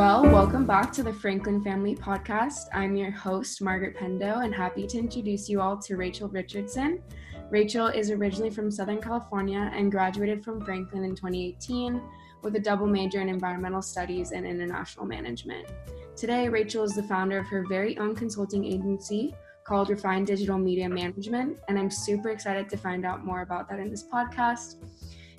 Well, welcome back to the Franklin Family Podcast. I'm your host, Margaret Pendo, and happy to introduce you all to Rachel Richardson. Rachel is originally from Southern California and graduated from Franklin in 2018 with a double major in environmental studies and international management. Today, Rachel is the founder of her very own consulting agency called Refined Digital Media Management, and I'm super excited to find out more about that in this podcast.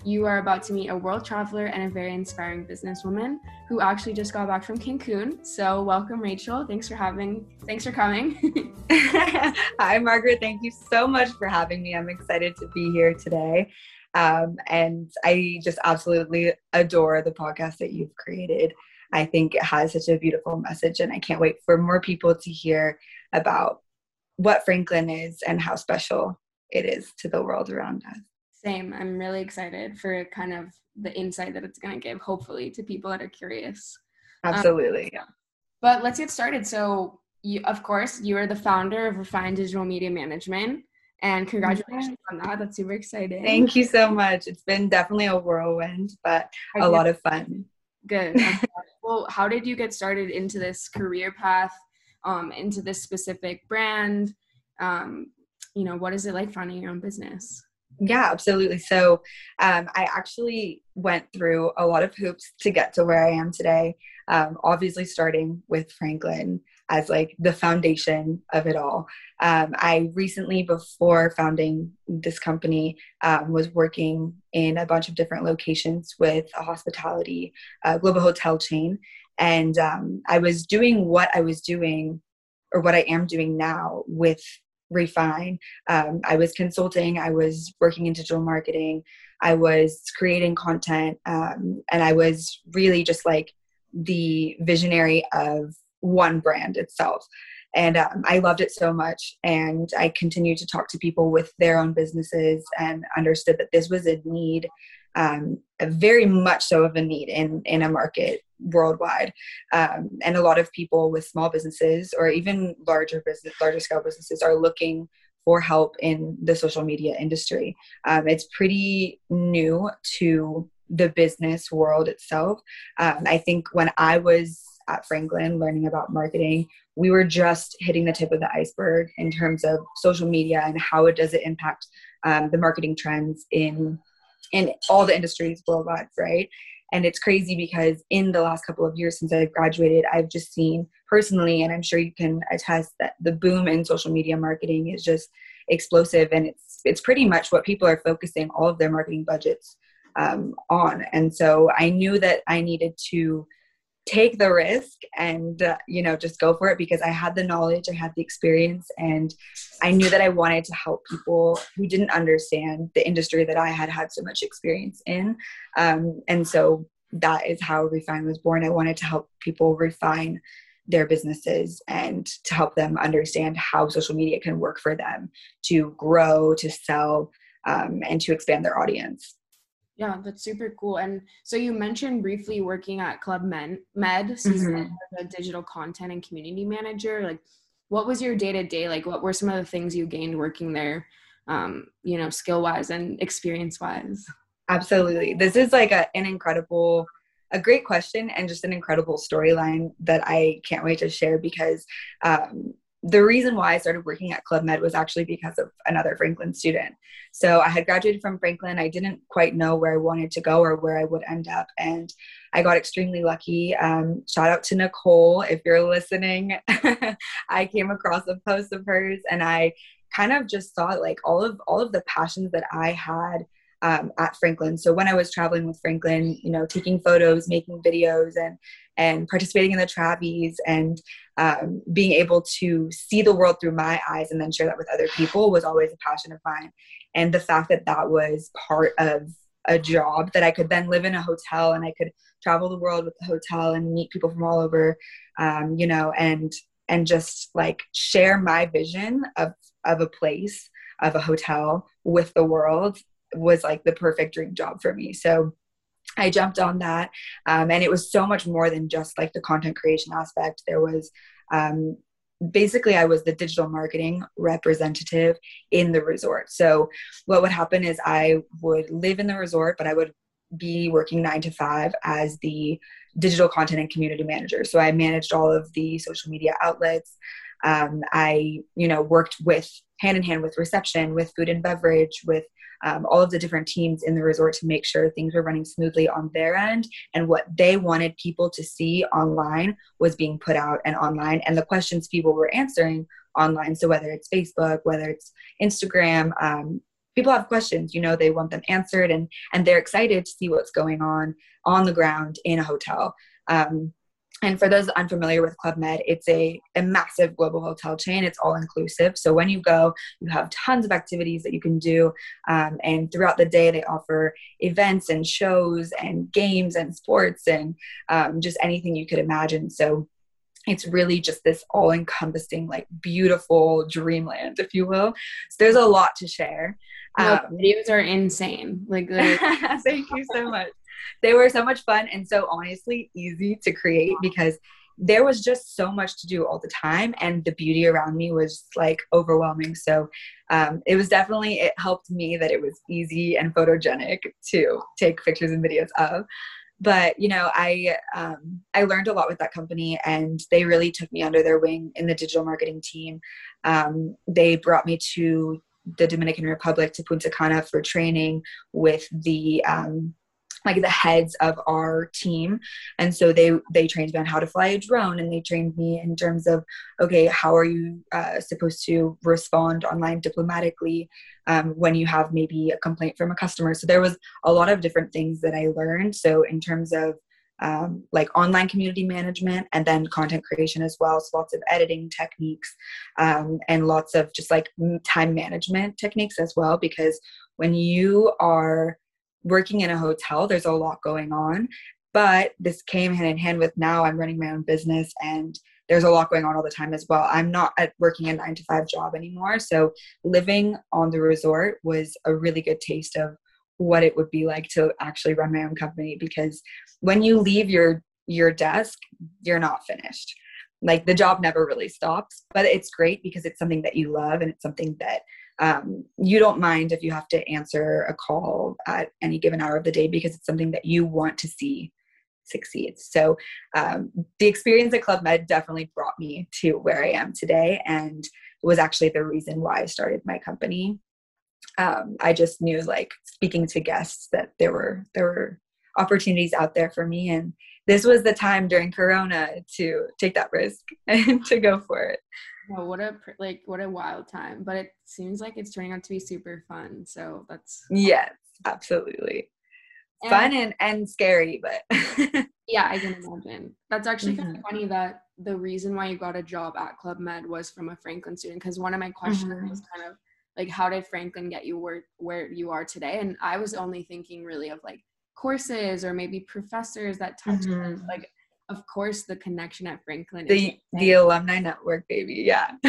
You are about to meet a world traveler and a very inspiring businesswoman who actually just got back from Cancun. So, welcome, Rachel. Thanks for having. Thanks for coming. Hi, Margaret. Thank you so much for having me. I'm excited to be here today. Um, and I just absolutely adore the podcast that you've created. I think it has such a beautiful message, and I can't wait for more people to hear about what Franklin is and how special it is to the world around us. Same. I'm really excited for kind of the insight that it's going to give, hopefully, to people that are curious. Um, Absolutely. Um, yeah. But let's get started. So, you, of course, you are the founder of Refined Digital Media Management. And congratulations on that. That's super exciting. Thank you so much. It's been definitely a whirlwind, but a lot of fun. Good. well, how did you get started into this career path, um, into this specific brand? Um, you know, what is it like founding your own business? Yeah, absolutely. So um, I actually went through a lot of hoops to get to where I am today. Um, obviously, starting with Franklin as like the foundation of it all. Um, I recently, before founding this company, um, was working in a bunch of different locations with a hospitality, uh, global hotel chain. And um, I was doing what I was doing or what I am doing now with refine. Um, I was consulting, I was working in digital marketing, I was creating content, um, and I was really just like the visionary of one brand itself. And um, I loved it so much. And I continued to talk to people with their own businesses and understood that this was a need, um, a very much so of a need in, in a market worldwide um, and a lot of people with small businesses or even larger business larger scale businesses are looking for help in the social media industry um, it's pretty new to the business world itself um, i think when i was at franklin learning about marketing we were just hitting the tip of the iceberg in terms of social media and how it does it impact um, the marketing trends in in all the industries worldwide right and it's crazy because in the last couple of years since I've graduated, I've just seen personally, and I'm sure you can attest that the boom in social media marketing is just explosive, and it's it's pretty much what people are focusing all of their marketing budgets um, on. And so I knew that I needed to take the risk and uh, you know just go for it because i had the knowledge i had the experience and i knew that i wanted to help people who didn't understand the industry that i had had so much experience in. Um, and so that is how refine was born. I wanted to help people refine their businesses and to help them understand how social media can work for them to grow to sell um, and to expand their audience yeah, that's super cool. And so you mentioned briefly working at Club Med, Med mm-hmm. a digital content and community manager. Like, what was your day to day? Like, what were some of the things you gained working there? Um, you know, skill wise and experience wise. Absolutely, this is like a, an incredible, a great question, and just an incredible storyline that I can't wait to share because um, the reason why I started working at Club Med was actually because of another Franklin student. So I had graduated from Franklin. I didn't quite know where I wanted to go or where I would end up. And I got extremely lucky. Um, shout out to Nicole if you're listening. I came across a post of hers and I kind of just saw like all of all of the passions that I had um, at Franklin. So when I was traveling with Franklin, you know, taking photos, making videos, and and participating in the Travies, and um, being able to see the world through my eyes and then share that with other people was always a passion of mine. And the fact that that was part of a job that I could then live in a hotel and I could travel the world with the hotel and meet people from all over, um, you know, and and just like share my vision of of a place of a hotel with the world was like the perfect dream job for me. So I jumped on that. Um, and it was so much more than just like the content creation aspect. There was um, basically, I was the digital marketing representative in the resort. So what would happen is I would live in the resort, but I would be working nine to five as the digital content and community manager. So I managed all of the social media outlets. Um, I, you know, worked with hand in hand with reception, with food and beverage, with um, all of the different teams in the resort to make sure things were running smoothly on their end. And what they wanted people to see online was being put out and online. And the questions people were answering online. So whether it's facebook whether it's instagram um, people have questions you know they want them answered and and they're excited to see what's going on on the ground in a hotel. Um, and for those unfamiliar with Club Med, it's a, a massive global hotel chain. It's all inclusive. So when you go, you have tons of activities that you can do. Um, and throughout the day, they offer events and shows and games and sports and um, just anything you could imagine. So it's really just this all encompassing, like beautiful dreamland, if you will. So there's a lot to share. Um, videos are insane. Like, thank you so much they were so much fun and so honestly easy to create because there was just so much to do all the time and the beauty around me was like overwhelming. So um, it was definitely it helped me that it was easy and photogenic to take pictures and videos of. But you know i um, i learned a lot with that company and they really took me under their wing in the digital marketing team. Um, they brought me to the dominican republic to punta cana for training with the um, like the heads of our team and so they they trained me on how to fly a drone and they trained me in terms of okay how are you uh, supposed to respond online diplomatically um, when you have maybe a complaint from a customer so there was a lot of different things that i learned so in terms of um, like online community management and then content creation as well. So lots of editing techniques um, and lots of just like time management techniques as well. Because when you are working in a hotel, there's a lot going on. But this came hand in hand with now I'm running my own business and there's a lot going on all the time as well. I'm not at working a nine to five job anymore. So living on the resort was a really good taste of what it would be like to actually run my own company because when you leave your your desk, you're not finished. Like the job never really stops, but it's great because it's something that you love and it's something that um, you don't mind if you have to answer a call at any given hour of the day because it's something that you want to see succeed. So um, the experience at Club Med definitely brought me to where I am today and was actually the reason why I started my company. Um, I just knew like speaking to guests that there were there were opportunities out there for me and this was the time during corona to take that risk and to go for it Oh, what a like what a wild time! But it seems like it's turning out to be super fun. So that's yes, absolutely and, fun and and scary, but yeah, I can imagine. That's actually mm-hmm. kind of funny that the reason why you got a job at Club Med was from a Franklin student. Because one of my questions mm-hmm. was kind of like, how did Franklin get you where where you are today? And I was only thinking really of like courses or maybe professors that touch mm-hmm. like of course the connection at Franklin. The the alumni network, baby. Yeah.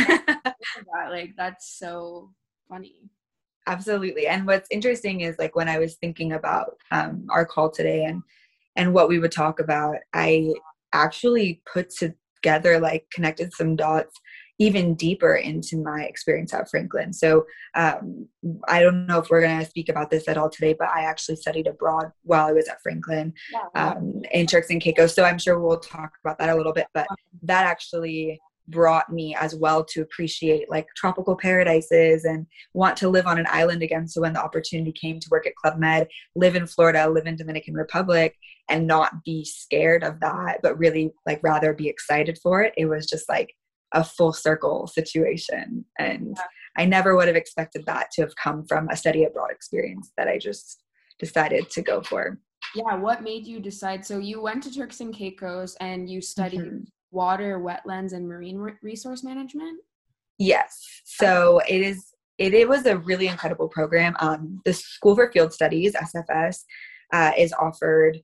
like that's so funny. Absolutely. And what's interesting is like when I was thinking about um, our call today and and what we would talk about, I actually put together like connected some dots even deeper into my experience at Franklin. So um, I don't know if we're going to speak about this at all today, but I actually studied abroad while I was at Franklin yeah. um, in Turks and Caicos. So I'm sure we'll talk about that a little bit, but that actually brought me as well to appreciate like tropical paradises and want to live on an island again so when the opportunity came to work at club med live in florida live in dominican republic and not be scared of that but really like rather be excited for it it was just like a full circle situation. And yeah. I never would have expected that to have come from a study abroad experience that I just decided to go for. Yeah, what made you decide? So you went to Turks and Caicos and you studied mm-hmm. water, wetlands, and marine resource management. Yes. So it is. It, it was a really incredible program. Um, the School for Field Studies (SFS) uh, is offered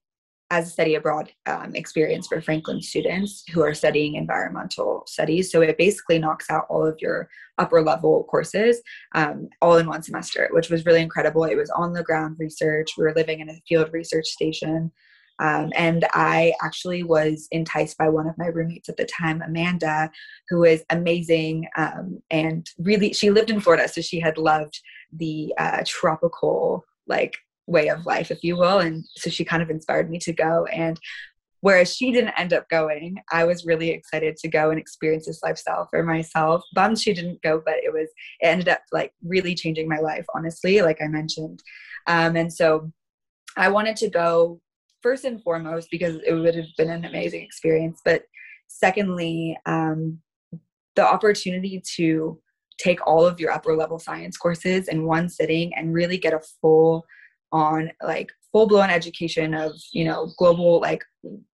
as a study abroad um, experience for Franklin students who are studying environmental studies. So it basically knocks out all of your upper level courses um, all in one semester, which was really incredible. It was on the ground research. We were living in a field research station. Um, and I actually was enticed by one of my roommates at the time, Amanda, who is amazing um, and really, she lived in Florida, so she had loved the uh, tropical like way of life, if you will. And so she kind of inspired me to go. And whereas she didn't end up going, I was really excited to go and experience this lifestyle for myself. Bummed she didn't go, but it was, it ended up like really changing my life, honestly, like I mentioned. Um, and so I wanted to go first and foremost because it would have been an amazing experience. But secondly, um, the opportunity to take all of your upper level science courses in one sitting and really get a full on like full blown education of you know global like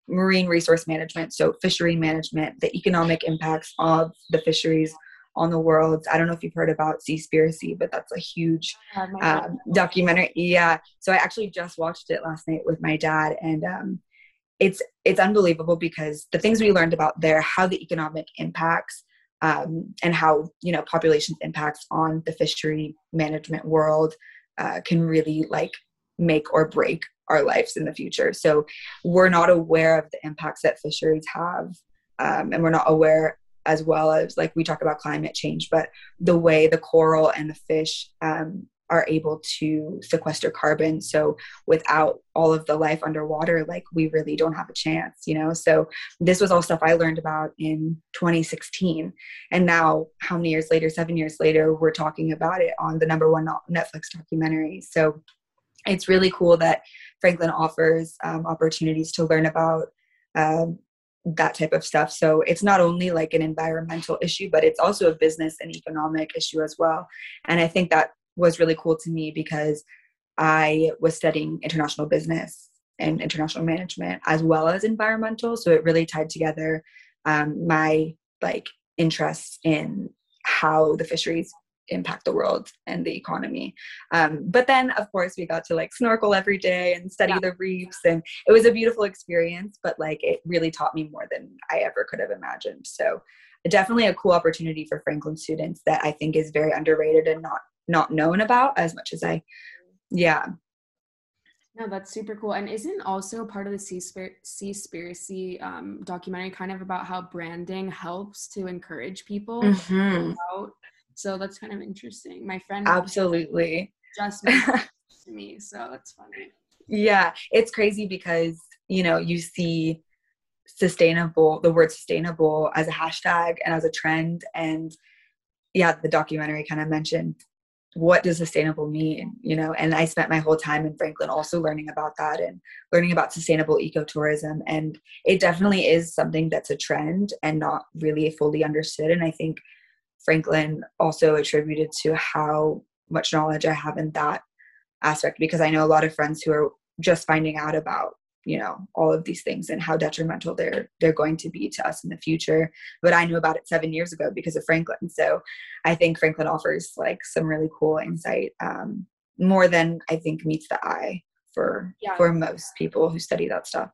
marine resource management so fishery management the economic impacts of the fisheries on the world. I don't know if you've heard about seaspiracy but that's a huge um, documentary. Yeah. So i actually just watched it last night with my dad and um, it's it's unbelievable because the things we learned about there how the economic impacts um, and how you know populations impacts on the fishery management world uh, can really like make or break our lives in the future. So we're not aware of the impacts that fisheries have um, and we're not aware as well as like we talk about climate change but the way the coral and the fish um, are able to sequester carbon so without all of the life underwater like we really don't have a chance you know so this was all stuff i learned about in 2016 and now how many years later seven years later we're talking about it on the number one netflix documentary so it's really cool that franklin offers um, opportunities to learn about um, that type of stuff. So it's not only like an environmental issue, but it's also a business and economic issue as well. And I think that was really cool to me because I was studying international business and international management as well as environmental. So it really tied together um, my like interests in how the fisheries impact the world and the economy. Um, but then, of course, we got to like snorkel every day and study yeah. the reefs, and it was a beautiful experience. But like, it really taught me more than I ever could have imagined. So, definitely a cool opportunity for Franklin students that I think is very underrated and not not known about as much as I, yeah. No, that's super cool. And isn't also part of the sea Seaspiracy um, documentary kind of about how branding helps to encourage people mm-hmm. So that's kind of interesting. My friend absolutely just to me, so that's funny. Yeah, it's crazy because you know you see sustainable the word sustainable as a hashtag and as a trend and yeah the documentary kind of mentioned what does sustainable mean you know? And i spent my whole time in franklin also learning about that and learning about sustainable ecotourism. And it definitely is something that's a trend and not really fully understood. And i think franklin also attributed to how much knowledge i have in that aspect because i know a lot of friends who are just finding out about you know all of these things and how detrimental they're they're going to be to us in the future but i knew about it seven years ago because of franklin so i think franklin offers like some really cool insight um, more than i think meets the eye for yeah. for most people who study that stuff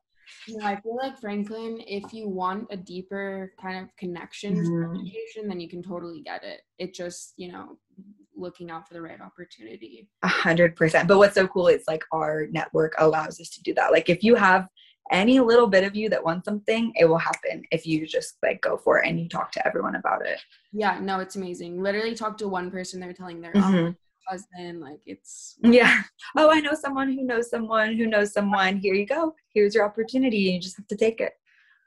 yeah, I feel like Franklin, if you want a deeper kind of connection mm-hmm. to education, then you can totally get it. It just, you know, looking out for the right opportunity. A hundred percent. But what's so cool is like our network allows us to do that. Like if you have any little bit of you that wants something, it will happen if you just like go for it and you talk to everyone about it. Yeah, no, it's amazing. Literally talk to one person, they're telling their mm-hmm. husband, like it's Yeah. Oh, I know someone who knows someone who knows someone. Here you go. Here's your opportunity. You just have to take it.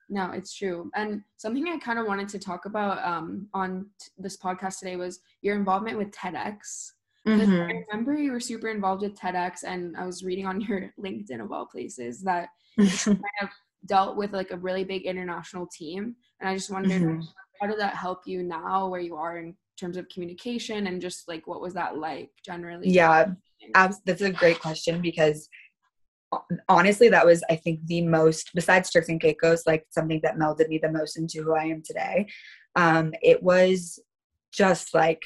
No, it's true. And something I kind of wanted to talk about um, on t- this podcast today was your involvement with TEDx. Mm-hmm. I remember you were super involved with TEDx, and I was reading on your LinkedIn of all places that you kind of dealt with like a really big international team. And I just wondered, mm-hmm. how did that help you now where you are in terms of communication and just like what was that like generally? Yeah, abs- that's a great question because honestly that was i think the most besides turks and caicos like something that melded me the most into who i am today. Um it was just like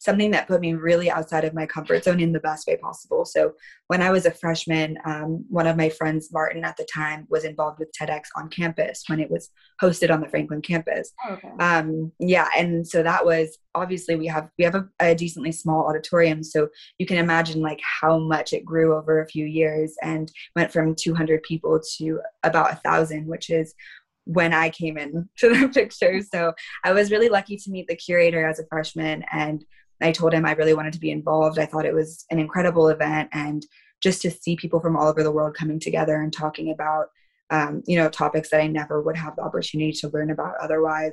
something that put me really outside of my comfort zone in the best way possible. So when I was a freshman, um, one of my friends, Martin, at the time, was involved with TEDx on campus when it was hosted on the Franklin campus. Oh, okay. Um, yeah, and so that was obviously we have we have a, a, decently small auditorium, so you can imagine like how much it grew over a few years and went from 200 people to about a thousand, which is when I came in to the picture. So I was really lucky to meet the curator as a freshman and I told him I really wanted to be involved. I thought it was an incredible event and just to see people from all over the world coming together and talking about um, you know topics that i never would have the opportunity to learn about otherwise.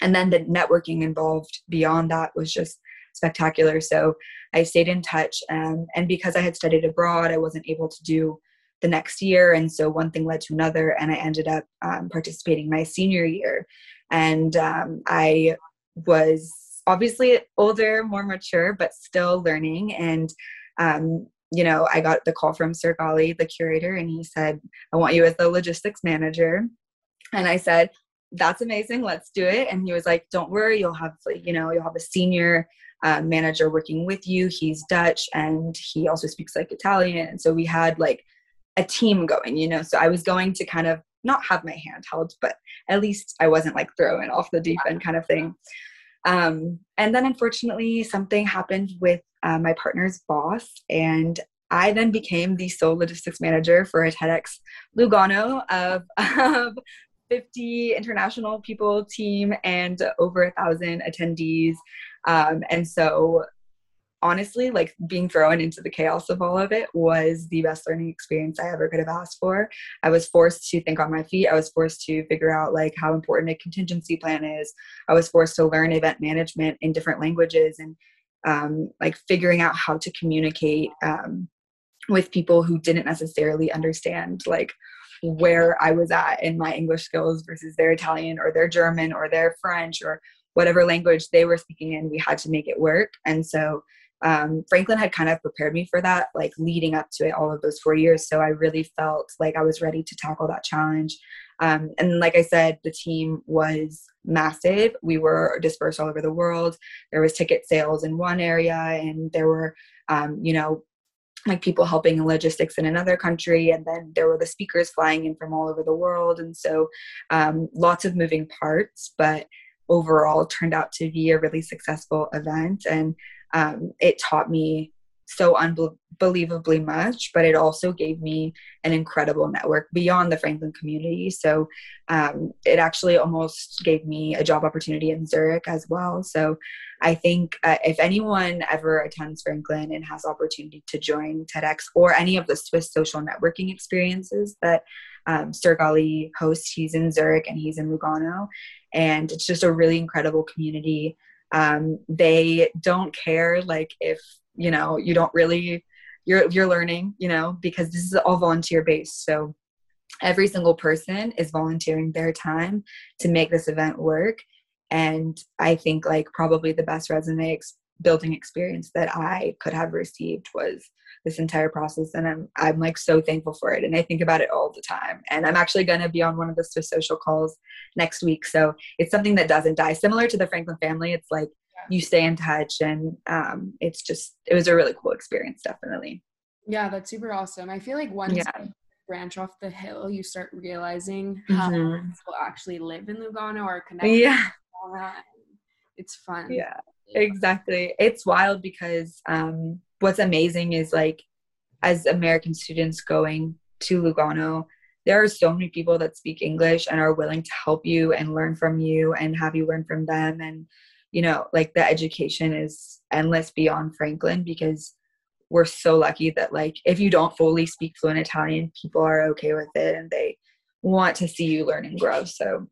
And then the networking involved beyond that was just spectacular. So i stayed in touch um, and because i had studied abroad i wasn't able to do the next year. And so one thing led to another and i ended up um, participating my senior year. And um, i was obviously older more mature but still learning. And um, you know i got the call from sir gali the curator and he said i want you as the logistics manager. And i said that's amazing. Let's do it. And he was like don't worry. You'll have you know you'll have a senior uh, manager working with you. He's dutch and he also speaks like italian. And so we had like a team going, you know. So I was going to kind of not have my hand held, but at least I wasn't like thrown off the deep end kind of thing. Um, and then unfortunately, something happened with uh, my partner's boss, and I then became the sole logistics manager for a TEDx Lugano of, of 50 international people team and over a thousand attendees. Um, and so honestly, like being thrown into the chaos of all of it was the best learning experience I ever could have asked for. I was forced to think on my feet. I was forced to figure out like how important a contingency plan is. I was forced to learn event management in different languages and um, like figuring out how to communicate um, with people who didn't necessarily understand like where I was at in my English skills versus their Italian or their German or their French or whatever language they were speaking in. We had to make it work. And so um, Franklin had kind of prepared me for that, like leading up to it all of those four years. So I really felt like I was ready to tackle that challenge. Um, and like I said, the team was massive. We were dispersed all over the world. There was ticket sales in one area, and there were, um, you know, like people helping in logistics in another country, and then there were the speakers flying in from all over the world, and so um, lots of moving parts. But overall, turned out to be a really successful event, and um, it taught me so unbelievably much, but it also gave me an incredible network beyond the Franklin community. So um, it actually almost gave me a job opportunity in Zurich as well. So I think uh, if anyone ever attends Franklin and has opportunity to join TEDx or any of the Swiss social networking experiences that um, hosts, he's in Zurich and he's in Lugano, and it's just a really incredible community um, they don't care like if you know you don't really you're you're learning you know because this is all volunteer based. So every single person is volunteering their time to make this event work. And i think like probably the best resume ex- building experience that i could have received was this entire process and i'm i'm like so thankful for it and i think about it all the time and i'm actually going to be on one of the swiss social calls next week so it's something that doesn't die. Similar to the franklin family it's like you stay in touch and um, it's just it was a really cool experience definitely. Yeah that's super awesome. I feel like once yeah. you branch off the hill you start realizing how mm-hmm. people actually live in lugano or connect yeah. it's fun. Yeah exactly it's wild because um, what's amazing is like as American students going to Lugano, there are so many people that speak English and are willing to help you and learn from you and have you learn from them. And, you know, like the education is endless beyond Franklin because we're so lucky that, like, if you don't fully speak fluent Italian, people are okay with it and they want to see you learn and grow. So,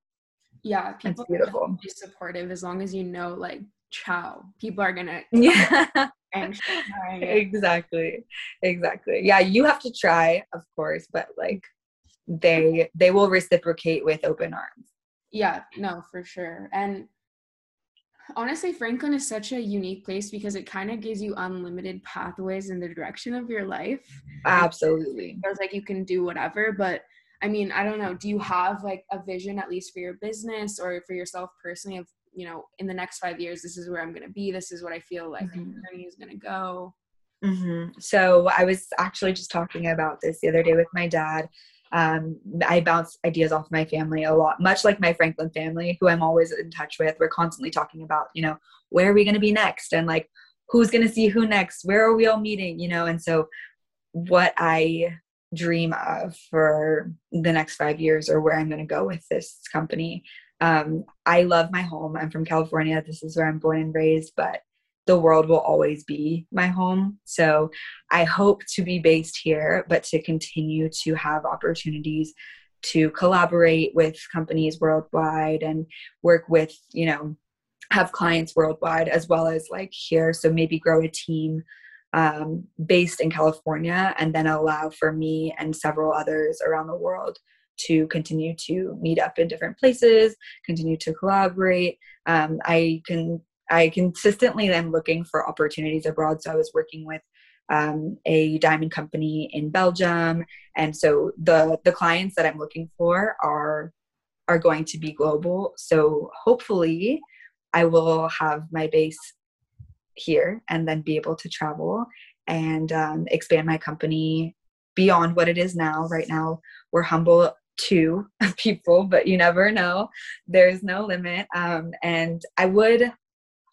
yeah, people beautiful. be supportive as long as you know, like, ciao. People are gonna yeah. exactly. Exactly. Yeah you have to try of course but like they they will reciprocate with open arms. Yeah no for sure. And honestly franklin is such a unique place because it kind of gives you unlimited pathways in the direction of your life. Absolutely. Feels like you can do whatever but i mean i don't know do you have like a vision at least for your business or for yourself personally of you know in the next five years this is where i'm going to be this is what i feel like mm-hmm. my journey is going to go mm-hmm. so i was actually just talking about this the other day with my dad um, I bounce ideas off my family a lot, much like my Franklin family, who I'm always in touch with. We're constantly talking about, you know, where are we going to be next? And like, who's going to see who next? Where are we all meeting? You know, and so what I dream of for the next five years or where I'm going to go with this company um, I love my home. I'm from California. This is where I'm born and raised, but the world will always be my home. So I hope to be based here, but to continue to have opportunities to collaborate with companies worldwide and work with, you know, have clients worldwide as well as like here. So maybe grow a team um, based in California and then allow for me and several others around the world to continue to meet up in different places, continue to collaborate. Um, I can I consistently am looking for opportunities abroad. So I was working with um, a diamond company in Belgium, and so the the clients that I'm looking for are are going to be global. So hopefully, I will have my base here and then be able to travel and um, expand my company beyond what it is now. Right now, we're humble to people, but you never know. There's no limit. Um, and I would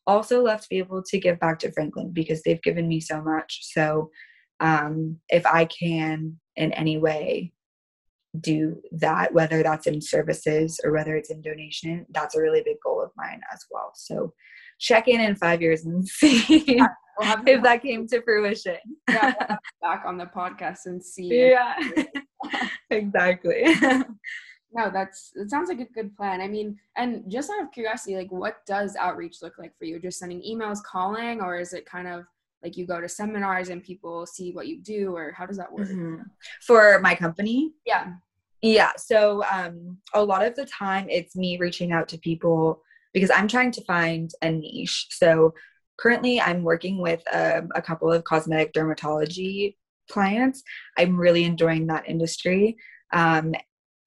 also love to be able to give back to Franklin because they've given me so much. So um, if I can in any way do that, whether that's in services or whether it's in donation, that's a really big goal of mine as well. So check in in five years and see yeah, we'll if that came to fruition. yeah, we'll back on the podcast and see. Yeah, exactly. No that's it sounds like a good plan. I mean and just out of curiosity like what does outreach look like for you? Just sending emails calling or is it kind of like you go to seminars and people see what you do or how does that work? Mm-hmm. for my company? Yeah. Yeah so um a lot of the time it's me reaching out to people because i'm trying to find a niche. So currently i'm working with um, a couple of cosmetic dermatology clients i'm really enjoying that industry um,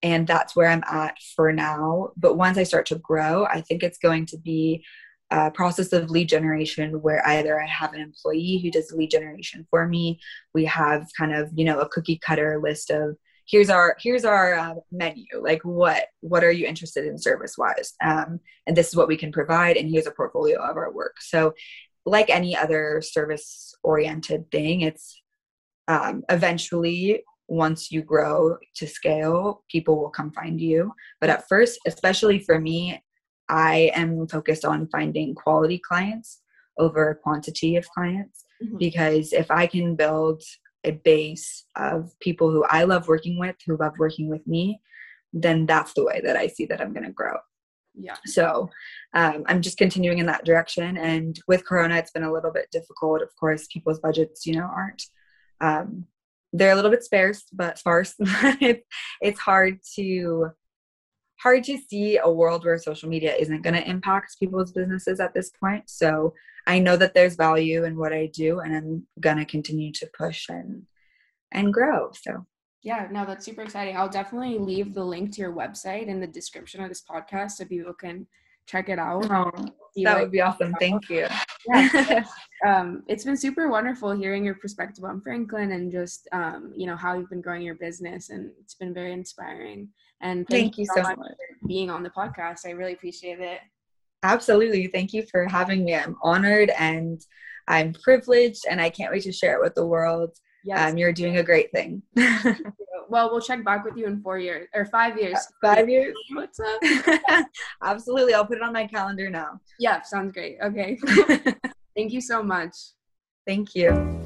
and that's where i'm at for now. But once i start to grow i think it's going to be a process of lead generation where either i have an employee who does lead generation for me we have kind of you know a cookie cutter list of here's our here's our uh, menu. Like what what are you interested in service wise um, and this is what we can provide and here's a portfolio of our work. So like any other service oriented thing it's um, eventually once you grow to scale, people will come find you. But at first, especially for me, I am focused on finding quality clients over quantity of clients mm-hmm. because if I can build a base of people who I love working with, who love working with me, then that's the way that I see that I'm going to grow. Yeah. So um, I'm just continuing in that direction. And with Corona, it's been a little bit difficult. Of course, people's budgets, you know, aren't um, they're a little bit sparse, but sparse. it's it's hard to hard to see a world where social media isn't going to impact people's businesses at this point. So I know that there's value in what I do, and I'm gonna continue to push and and grow. So yeah, no, that's super exciting. I'll definitely leave the link to your website in the description of this podcast so people can check it out. Oh, that would be awesome. Thank you. Yeah. um, it's been super wonderful hearing your perspective on Franklin and just um, you know how you've been growing your business, and it's been very inspiring. And thank, thank you so much, much for being on the podcast. I really appreciate it. Absolutely. Thank you for having me. I'm honored and I'm privileged, and I can't wait to share it with the world. Yes. Um, you're doing a great thing. well, we'll check back with you in four years or five years. Five years. What's up? Absolutely. I'll put it on my calendar now. Yeah, sounds great. Okay. Thank you so much. Thank you.